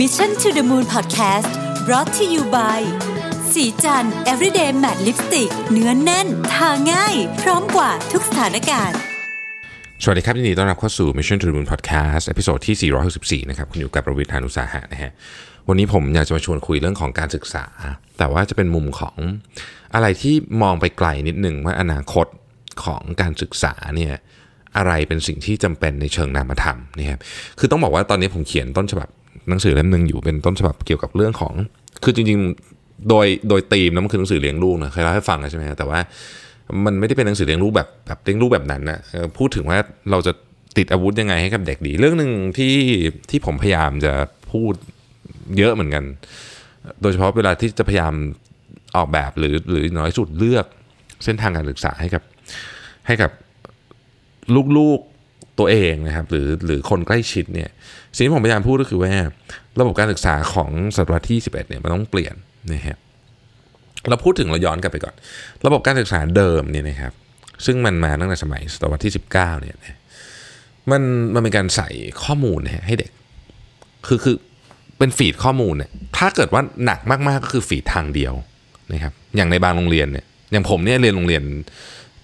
Mission to the Moon Podcast brought to you by สีจัน everyday matte lipstick เนื้อนแน่น ทาง่าย พร้อมกว่าทุกสถานการณ์ สวัสดีครับยินดีต้อนรับเข้าสู่ Mission to the Moon Podcast ตอนที่ 464 นะครับ คุณอยู่กับประวิทยานุสาหะนะฮะ วันนี้ผมอยากจะมาชวนคุยเรื่องของการศึกษา แต่ว่าจะเป็นมุมของอะไรที่มองไปไกลนิดหนึ่งว่าอนาคตของการศึกษาเนี่ยอะไรเป็นสิ่งที่จำเป็นในเชิงนามธรรมนะครับ คือต้องบอกว่าตอนนี้ผมเขียนต้นฉบับ หนังสือเล่มหนึ่งอยู่เป็นต้นฉบับเกี่ยวกับเรื่องของ คือจริง ๆ โดยโดยธีมนะมันคือหนังสือเลี้ยงลูกนะเคยเล่าให้ฟังใช่ไหมแต่ว่ามันไม่ได้เป็นหนังสือเลี้ยงลูกแบบแบบเลี้ยงลูกแบบนั้นนะพูดถึงว่าเราจะติดอาวุธยังไงให้กับเด็กดี เรื่องหนึ่งที่ที่ผมพยายามจะพูดเยอะเหมือนกัน โดยเฉพาะเวลาที่จะพยายามออกแบบหรือหรือน้อยสุดเลือกเส้นทางการศึกษาให้กับให้กับลูกๆ ตัวเองนะครับหรือหรือคนใกล้ชิดเนี่ยสิ่งที่ผมพยายามพูดก็คือว่า ระบบการศึกษาของศตวรรษที่ 11เนี่ยมันต้องเปลี่ยนนะฮะเราพูดถึงเราย้อนกลับไปก่อน ระบบการศึกษาเดิมเนี่ยนะครับซึ่งมันมาตั้งแต่สมัยศตวรรษที่ 19เนี่ยมันมันเป็นการใส่ข้อมูลนะฮะให้เด็ก คือคือเป็นฟีดข้อมูลเนี่ยถ้าเกิดว่าหนักมากๆก็คือฟีดทางเดียวนะครับอย่างในบางโรงเรียนเนี่ยอย่างผมเนี่ยเรียนโรงเรียน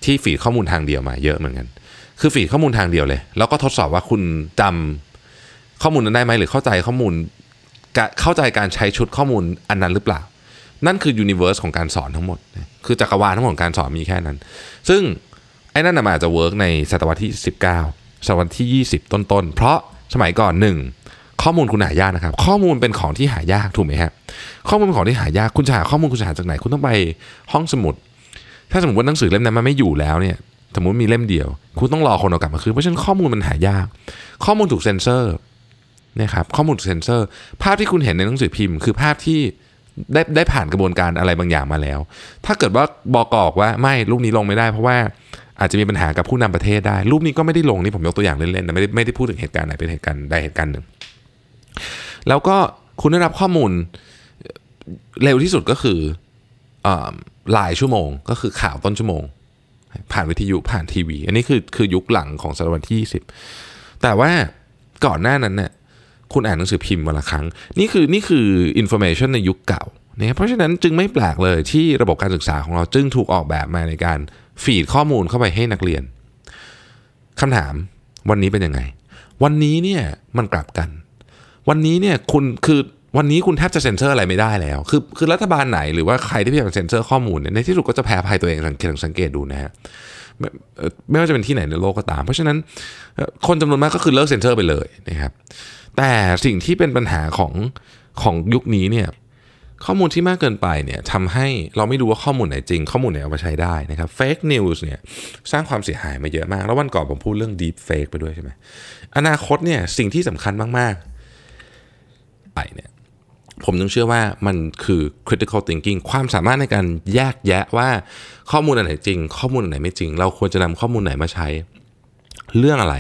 ที่ feed ข้อมูลทางเดียวมาเยอะเหมือนกัน คือ feed ข้อมูลทางเดียวเลย แล้วก็ทดสอบว่าคุณจำข้อมูลนั้นได้ไหมหรือเข้าใจข้อมูลเข้าใจการใช้ชุดข้อมูลอันนั้นหรือเปล่า นั่นคือ universe ของการสอนทั้งหมด คือจักรวาลทั้งหมดของการสอนมีแค่นั้น ซึ่งไอ้นั่นนะมันอาจจะ work ในศตวรรษที่ 19 ศตวรรษที่ 20 ต้นๆ เพราะสมัยก่อนหนึ่งข้อมูลคุณหายากนะครับ ข้อมูลเป็นของที่หายากถูกไหมฮะข้อมูลเป็นของที่หายากคุณจะหาข้อมูลคุณจะหาจากไหน คุณต้องไปห้องสมุด ถ้าสมมติว่าหนังสือเล่มนั้นมันไม่อยู่แล้วเนี่ย สมมติมีเล่มเดียว คุณต้องรอคนเอากลับมาคืนเพราะฉะนั้นข้อมูลมันหายาก ข้อมูลถูกเซ็นเซอร์นะครับข้อมูลถูกเซ็นเซอร์ ภาพที่คุณเห็นในหนังสือพิมพ์ คือภาพที่ได้ได้ผ่านกระบวนการอะไรบางอย่างมาแล้ว ถ้าเกิดว่าบอกออกว่าไม่รูปนี้ลงไม่ได้ เพราะว่าอาจจะมีปัญหากับผู้นำประเทศได้ รูปนี้ก็ไม่ได้ลงนี่ผมยกตัวอย่างเล่นๆนะไม่ได้ไม่ได้พูดถึงเหตุการณ์ไหนเป็นเหตุการณ์ใดเหตุการณ์หนึ่ง แล้วก็คุณได้รับข้อมูลเร็วที่สุดก็คือหลายชั่วโมง ก็คือข่าวต้นชั่วโมง ผ่านวิทยุผ่านทีวี อันนี้คือคือยุคหลังของศตวรรษที่ 20 แต่ว่าก่อนหน้านั้นเนี่ยคุณอ่านหนังสือพิมพ์วันละครั้ง นี่คือนี่คือ information ในยุคเก่าเนี่ยเพราะฉะนั้นจึงไม่แปลกเลยที่ระบบการศึกษาของเราจึงถูกออกแบบมาในการ feed ข้อมูลเข้าไปให้นักเรียนคำถามวันนี้เป็นยังไง วันนี้เนี่ยมันกลับกัน วันนี้เนี่ยคุณคือ วันนี้คุณแทบจะเซ็นเซอร์อะไรไม่ได้แล้ว คือคือรัฐบาลไหนหรือว่าใครที่พยายามเซ็นเซอร์ข้อมูลเนี่ยในที่สุดก็จะแพ้ภัยตัวเองสังเกตสังเกตดูนะฮะไม่ไม่ว่าจะเป็นที่ไหนในโลกก็ตาม เพราะฉะนั้นคนจำนวนมากก็คือเลิกเซ็นเซอร์ไปเลยนะครับแต่สิ่งที่เป็นปัญหาของของยุคนี้เนี่ยข้อมูลที่มากเกินไปเนี่ยทำให้เราไม่รู้ว่าข้อมูลไหนจริง ข้อมูลไหนเอามาใช้ได้นะครับ fake news เนี่ยสร้างความเสียหายมาเยอะมาก แล้ววันก่อนผมพูดเรื่อง deep fake ไปด้วยใช่ไหมอนาคตเนี่ยสิ่งที่สำคัญมากๆไปเนี่ย ผมยังเชื่อว่ามันคือ critical thinking ความสามารถในการแยกแยะว่าข้อมูลอันไหนจริง ข้อมูลอันไหนไม่จริง เราควรจะนำข้อมูลไหนมาใช้ เรื่องอะไร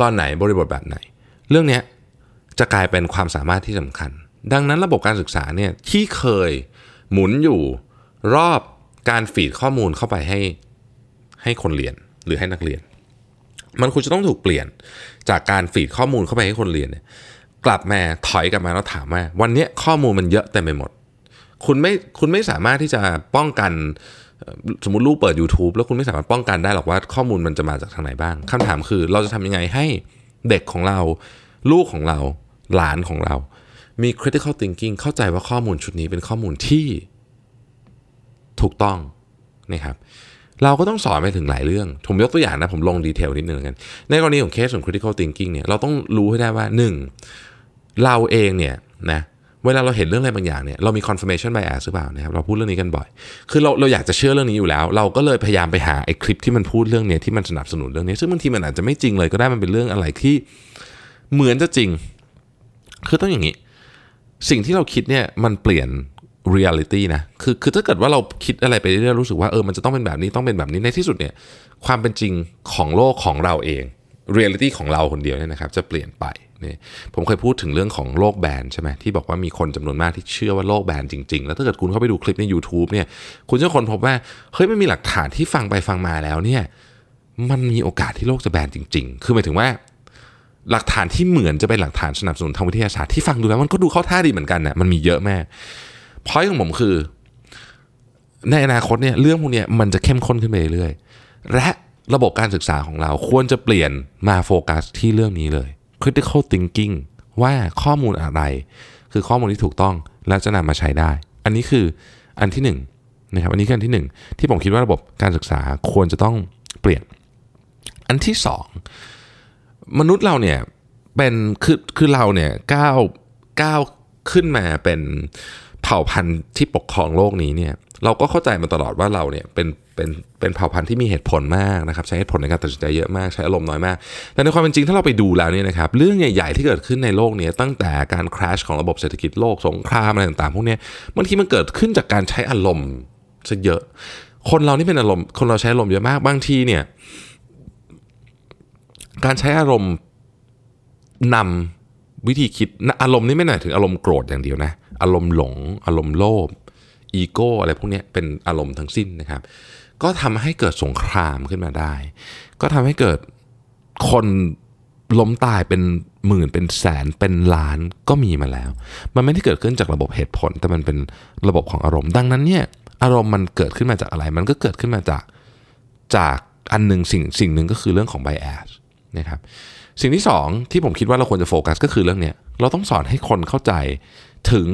ตอนไหนบริบทแบบไหน เรื่องนี้จะกลายเป็นความสามารถที่สำคัญ ดังนั้นระบบการศึกษาเนี่ยที่เคยหมุนอยู่รอบการฟีดข้อมูลเข้าไปให้ให้คนเรียนหรือให้นักเรียน มันควรจะต้องถูกเปลี่ยนจากการฟีดข้อมูลเข้าไปให้คนเรียนเนี่ย กลับมาถอยกลับมาแล้วถามว่า วันนี้ข้อมูลมันเยอะเต็มไปหมด คุณไม่คุณไม่สามารถที่จะป้องกันสมมติลูกเปิด YouTube แล้วคุณไม่สามารถป้องกันได้หรอกว่าข้อมูลมันจะมาจากทางไหนบ้างคำถามคือเราจะทำยังไงให้เด็กของเรา ลูกของเรา หลานของเรา มี critical thinking เข้าใจว่าข้อมูลชุดนี้เป็นข้อมูลที่ถูกต้องนะครับเราก็ต้องสอนไปถึงหลายเรื่อง ผมยกตัวอย่างนะ ผมลงดีเทลนิดนึงกัน ในกรณีของเคสของ critical thinking เนี่ย เราต้องรู้ให้ได้ว่า 1. เราเองเนี่ยนะเวลาเราเห็นเรื่องอะไรบางอย่างเนี่ยเรามี confirmation bias หรือเปล่านะครับเราพูดเรื่องนี้กันบ่อย คือเราเราอยากจะเชื่อเรื่องนี้อยู่แล้ว เราก็เลยพยายามไปหาไอ้คลิปที่มันพูดเรื่องนี้ที่มันสนับสนุนเรื่องนี้ ซึ่งบางทีมันอาจจะไม่จริงเลยก็ได้มันเป็นเรื่องอะไรที่เหมือนจะจริง คือต้องอย่างนี้ สิ่งที่เราคิดเนี่ยมันเปลี่ยน reality นะคือคือถ้าเกิดว่าเราคิดอะไรไปเรื่อยๆรู้สึกว่าเออมันจะต้องเป็นแบบนี้ต้องเป็นแบบนี้ในที่สุดเนี่ยความเป็นจริงของโลกของเราเอง reality ของเราคนเดียวเนี่ยนะครับจะเปลี่ยนไป นี่ผมเคยพูดถึงเรื่องของโลกแบนใช่ไหมที่บอกว่ามีคนจำนวนมากที่เชื่อว่าโลกแบนจริง ๆ แล้วถ้าเกิดคุณเข้าไปดูคลิปใน YouTube เนี่ยคุณจะคนพบว่าเฮ้ยไม่มีหลักฐานที่ฟังไปฟังมาแล้วเนี่ยมันมีโอกาสที่โลกจะแบนจริง ๆ คือหมายถึงว่า หลักฐานที่เหมือนจะเป็นหลักฐานสนับสนุนทางวิทยาศาสตร์ที่ฟังดูแล้วมันก็ดูเข้าท่าดีเหมือนกันนะมันมีเยอะแม่พอยของผมคือ ในอนาคตเนี่ยเรื่องพวกนี้มันจะเข้มข้นขึ้นไปเรื่อยๆและระบบการศึกษาของเราควรจะเปลี่ยนมาโฟกัสที่เรื่องนี้เลย critical thinking ว่าข้อมูลอะไร คือข้อมูลที่ถูกต้องและจะนำมาใช้ได้ อันนี้คืออันที่หนึ่งนะครับอันนี้คืออันที่หนึ่งที่ผมคิดว่าระบบการศึกษาควรจะต้องเปลี่ยน อันที่สองมนุษย์เราเนี่ยเป็นคือคือเราเนี่ยก้าวก้าวขึ้นมาเป็นเผ่าพันธุ์ที่ปกครองโลกนี้เนี่ยเราก็เข้าใจมาตลอดว่าเราเนี่ยเป็น เป็นเป็นเผ่าพันธุ์ที่มีเหตุผลมากนะครับ ใช้เหตุผลในการตัดสินใจเยอะมากใช้อารมณ์น้อยมาก แต่ในความเป็นจริงถ้าเราไปดูแล้วเนี่ยนะครับเรื่องใหญ่ ๆ ที่เกิดขึ้นในโลกนี้ตั้งแต่การคราชของระบบเศรษฐกิจโลกสงครามอะไรต่างๆพวกนี้บางทีมันเกิดขึ้นจากการใช้อารมณ์ซะเยอะ คนเรานี่เป็นอารมณ์คนเราใช้อารมณ์เยอะมากบางทีเนี่ยการใช้อารมณ์นำวิธีคิดอารมณ์นี่ไม่หมายถึงอารมณ์โกรธอย่างเดียวนะอารมณ์หลง อารมณ์โลภอีโก้อะไรพวกนี้เป็นอารมณ์ทั้งสิ้นนะครับ ก็ทำให้เกิดสงครามขึ้นมาได้ ก็ทำให้เกิดคนล้มตายเป็นหมื่นเป็นแสนเป็นล้านก็มีมาแล้ว มันไม่ได้เกิดขึ้นจากระบบเหตุผล แต่มันเป็นระบบของอารมณ์ ดังนั้นเนี่ยอารมณ์มันเกิดขึ้นมาจากอะไร มันก็เกิดขึ้นมาจากจากอันหนึ่งสิ่งสิ่งหนึ่งก็คือเรื่องของ bias นะครับสิ่งที่สองที่ผมคิดว่าเราควรจะโฟกัสก็คือเรื่องเนี้ยเราต้องสอนให้คนเข้าใจถึง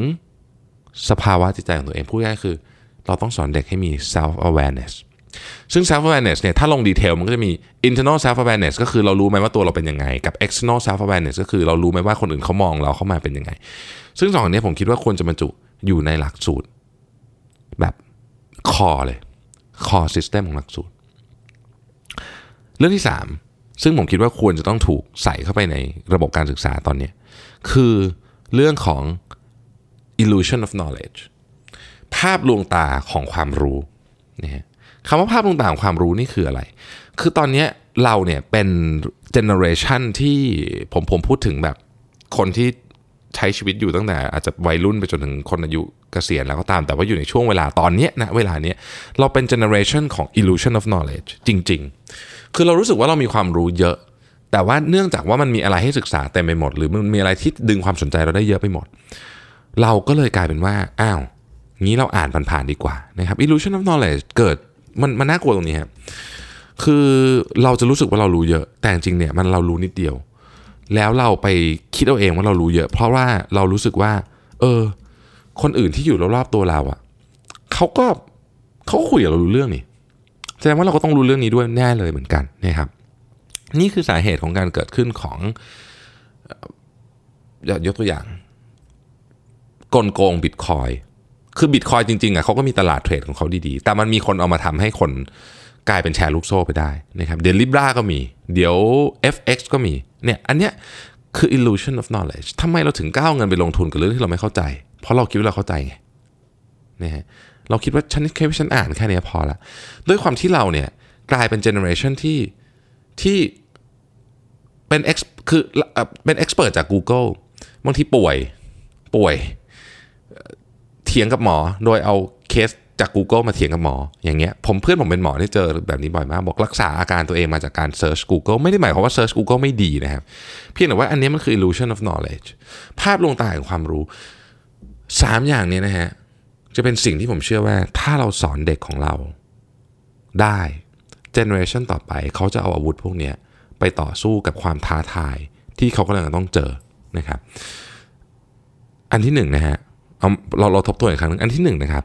สภาวะจิตใจของตัวเองพูดง่ายคือ เราต้องสอนเด็กให้มี self awareness ซึ่ง self awareness เนี่ยถ้าลงดีเทลมันก็จะมี internal self awareness ก็คือเรารู้ไหมว่าตัวเราเป็นยังไง กับ external self awareness ก็คือเรารู้ไหมว่าคนอื่นเขามองเราเข้ามาเป็นยังไง ซึ่งสองอันนี้ผมคิดว่าควรจะบรรจุอยู่ในหลักสูตร แบบคอเลยคอ system ของหลักสูตร เรื่องที่ 3 ซึ่งผมคิดว่าควรจะต้องถูกใส่เข้าไปในระบบการศึกษาตอนนี้คือเรื่องของ illusion of knowledge ภาพลวงตาของความรู้นะฮะ คำว่าภาพลวงตาของความรู้นี่คืออะไร คือตอนนี้เราเนี่ยเป็นเจเนอเรชันที่ผมผมพูดถึงแบบคนที่ใช้ชีวิตอยู่ตั้งแต่อาจจะวัยรุ่นไปจนถึงคนอายุเกษียณแล้วก็ตาม แต่ว่าอยู่ในช่วงเวลาตอนนี้นะเวลานี้เราเป็นเจเนอเรชันของ illusion of knowledge จริง ๆ คือเรารู้สึกว่าเรามีความรู้เยอะ แต่ว่าเนื่องจากว่ามันมีอะไรให้ศึกษาเต็มไปหมด หรือมันมีอะไรที่ดึงความสนใจเราได้เยอะไปหมด เราก็เลยกลายเป็นว่า อ้าว งี้เราอ่านผ่านๆดีกว่านะครับ illusion of knowledge เกิด มันมันน่ากลัวตรงนี้ครับคือเราจะรู้สึกว่าเรารู้เยอะ แต่จริงเนี่ยมันเรารู้นิดเดียว แล้วเราไปคิดเอาเองว่าเรารู้เยอะ เพราะว่าเรารู้สึกว่า เออ คนอื่นที่อยู่รอบๆตัวเราอะ่ะเขาก็เขาคุยกับเรารู้เรื่องนี่แสดงว่าเราก็ต้องรู้เรื่องนี้ด้วยแน่เลยเหมือนกันนะครับ นี่คือสาเหตุของการเกิดขึ้นของยกตัวอย่างกลโกงบิตคอย คือบิตคอยจริงๆอะเขาก็มีตลาดเทรดของเขาดีๆ แต่มันมีคนเอามาทำให้คนกลายเป็นแชร์ลูกโซ่ไปได้นะครับเดี๋ยว Libra ก็มี เดี๋ยว FX ก็มีเนี่ยอันเนี้ยคือ illusion of knowledge ทำไมเราถึงก้าวเงินไปลงทุนกับเรื่องที่เราไม่เข้าใจ เพราะเราคิดว่าเราเข้าใจไงนะฮะเราคิดว่าฉันแค่ฉันอ่านแค่นี้พอละด้วยความที่เราเนี่ยกลายเป็นเจเนอเรชันที่ที่เป็น ex คือเป็น expert จาก Google บางทีป่วยป่วย เถียงกับหมอ โดยเอาเคสจาก Google มาเถียงกับหมอ อย่างเงี้ยผมเพื่อนผมเป็นหมอที่เจอแบบนี้บ่อยมาก บอกรักษาอาการตัวเองมาจากการเซิร์ช Google ไม่ได้หมายความว่าเซิร์ช Google ไม่ดีนะครับ เพียงแต่ว่าอันนี้มันคือ illusion of knowledge ภาพลวงตาแห่งความรู้ 3 อย่างนี้นะฮะจะเป็นสิ่งที่ผมเชื่อว่า ถ้าเราสอนเด็กของเราได้เจเนอเรชันต่อไปเขาจะเอาอาวุธพวกนี้ไปต่อสู้กับความท้าทายที่เขากำลังต้องเจอนะครับ อันที่หนึ่งนะฮะ เอาเราเราทบทวนอีกครั้งนึงอันที่หนึ่งนะครับ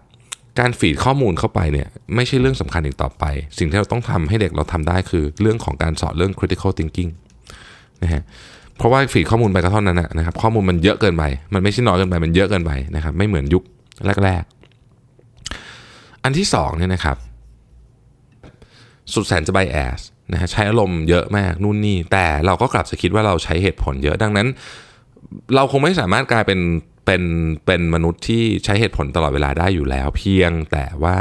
การฟีดข้อมูลเข้าไปเนี่ยไม่ใช่เรื่องสำคัญอีกต่อไป สิ่งที่เราต้องทำให้เด็กเราทำได้คือเรื่องของการสอนเรื่อง critical thinking นะฮะเพราะว่าฟีดข้อมูลไปก็เท่านั้นนะครับข้อมูลมันเยอะเกินไป มันไม่ใช่น้อยเกินไปมันเยอะเกินไปนะครับไม่เหมือนยุคแรก ๆ อันที่สองเนี่ยนะครับสุดแสนจะไบแอสนะฮะใช้อารมณ์เยอะมากนู่นนี่แต่เราก็กลับจะคิดว่าเราใช้เหตุผลเยอะดังนั้น เราคงไม่สามารถกลายเป็น เป็นเป็นมนุษย์ที่ใช้เหตุผลตลอดเวลาได้อยู่แล้ว เพียงแต่ว่า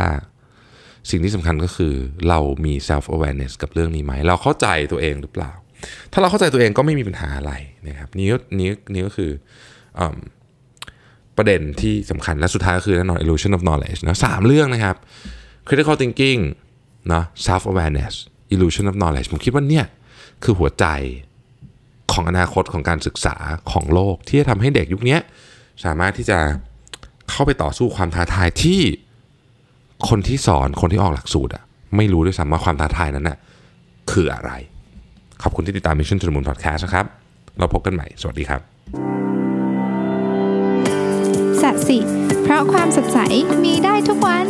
สิ่งที่สำคัญก็คือเรามี self awareness กับเรื่องนี้ไหม เราเข้าใจตัวเองหรือเปล่า ถ้าเราเข้าใจตัวเองก็ไม่มีปัญหาอะไรนะครับนี่นี่นี่ก็คืออประเด็นที่สำคัญและสุดท้ายก็คือแน่นอน illusion of knowledge นะสามเรื่องนะครับ critical thinking นะ self awareness illusion of knowledge ผมคิดว่าเนี่ยคือหัวใจของอนาคตของการศึกษาของโลกที่จะทำให้เด็กยุคนี้ สามารถที่จะเข้าไปต่อสู้ความท้าทายที่คนที่สอนคนที่ออกหลักสูตรอะไม่รู้ด้วยซ้ำว่าความท้าทายนั้นน่ะคืออะไร ขอบคุณที่ติดตาม Mission to the Moon Podcast นะครับ เราพบกันใหม่ สวัสดีครับสัสิ เพราะความสดใสมีได้ทุกวัน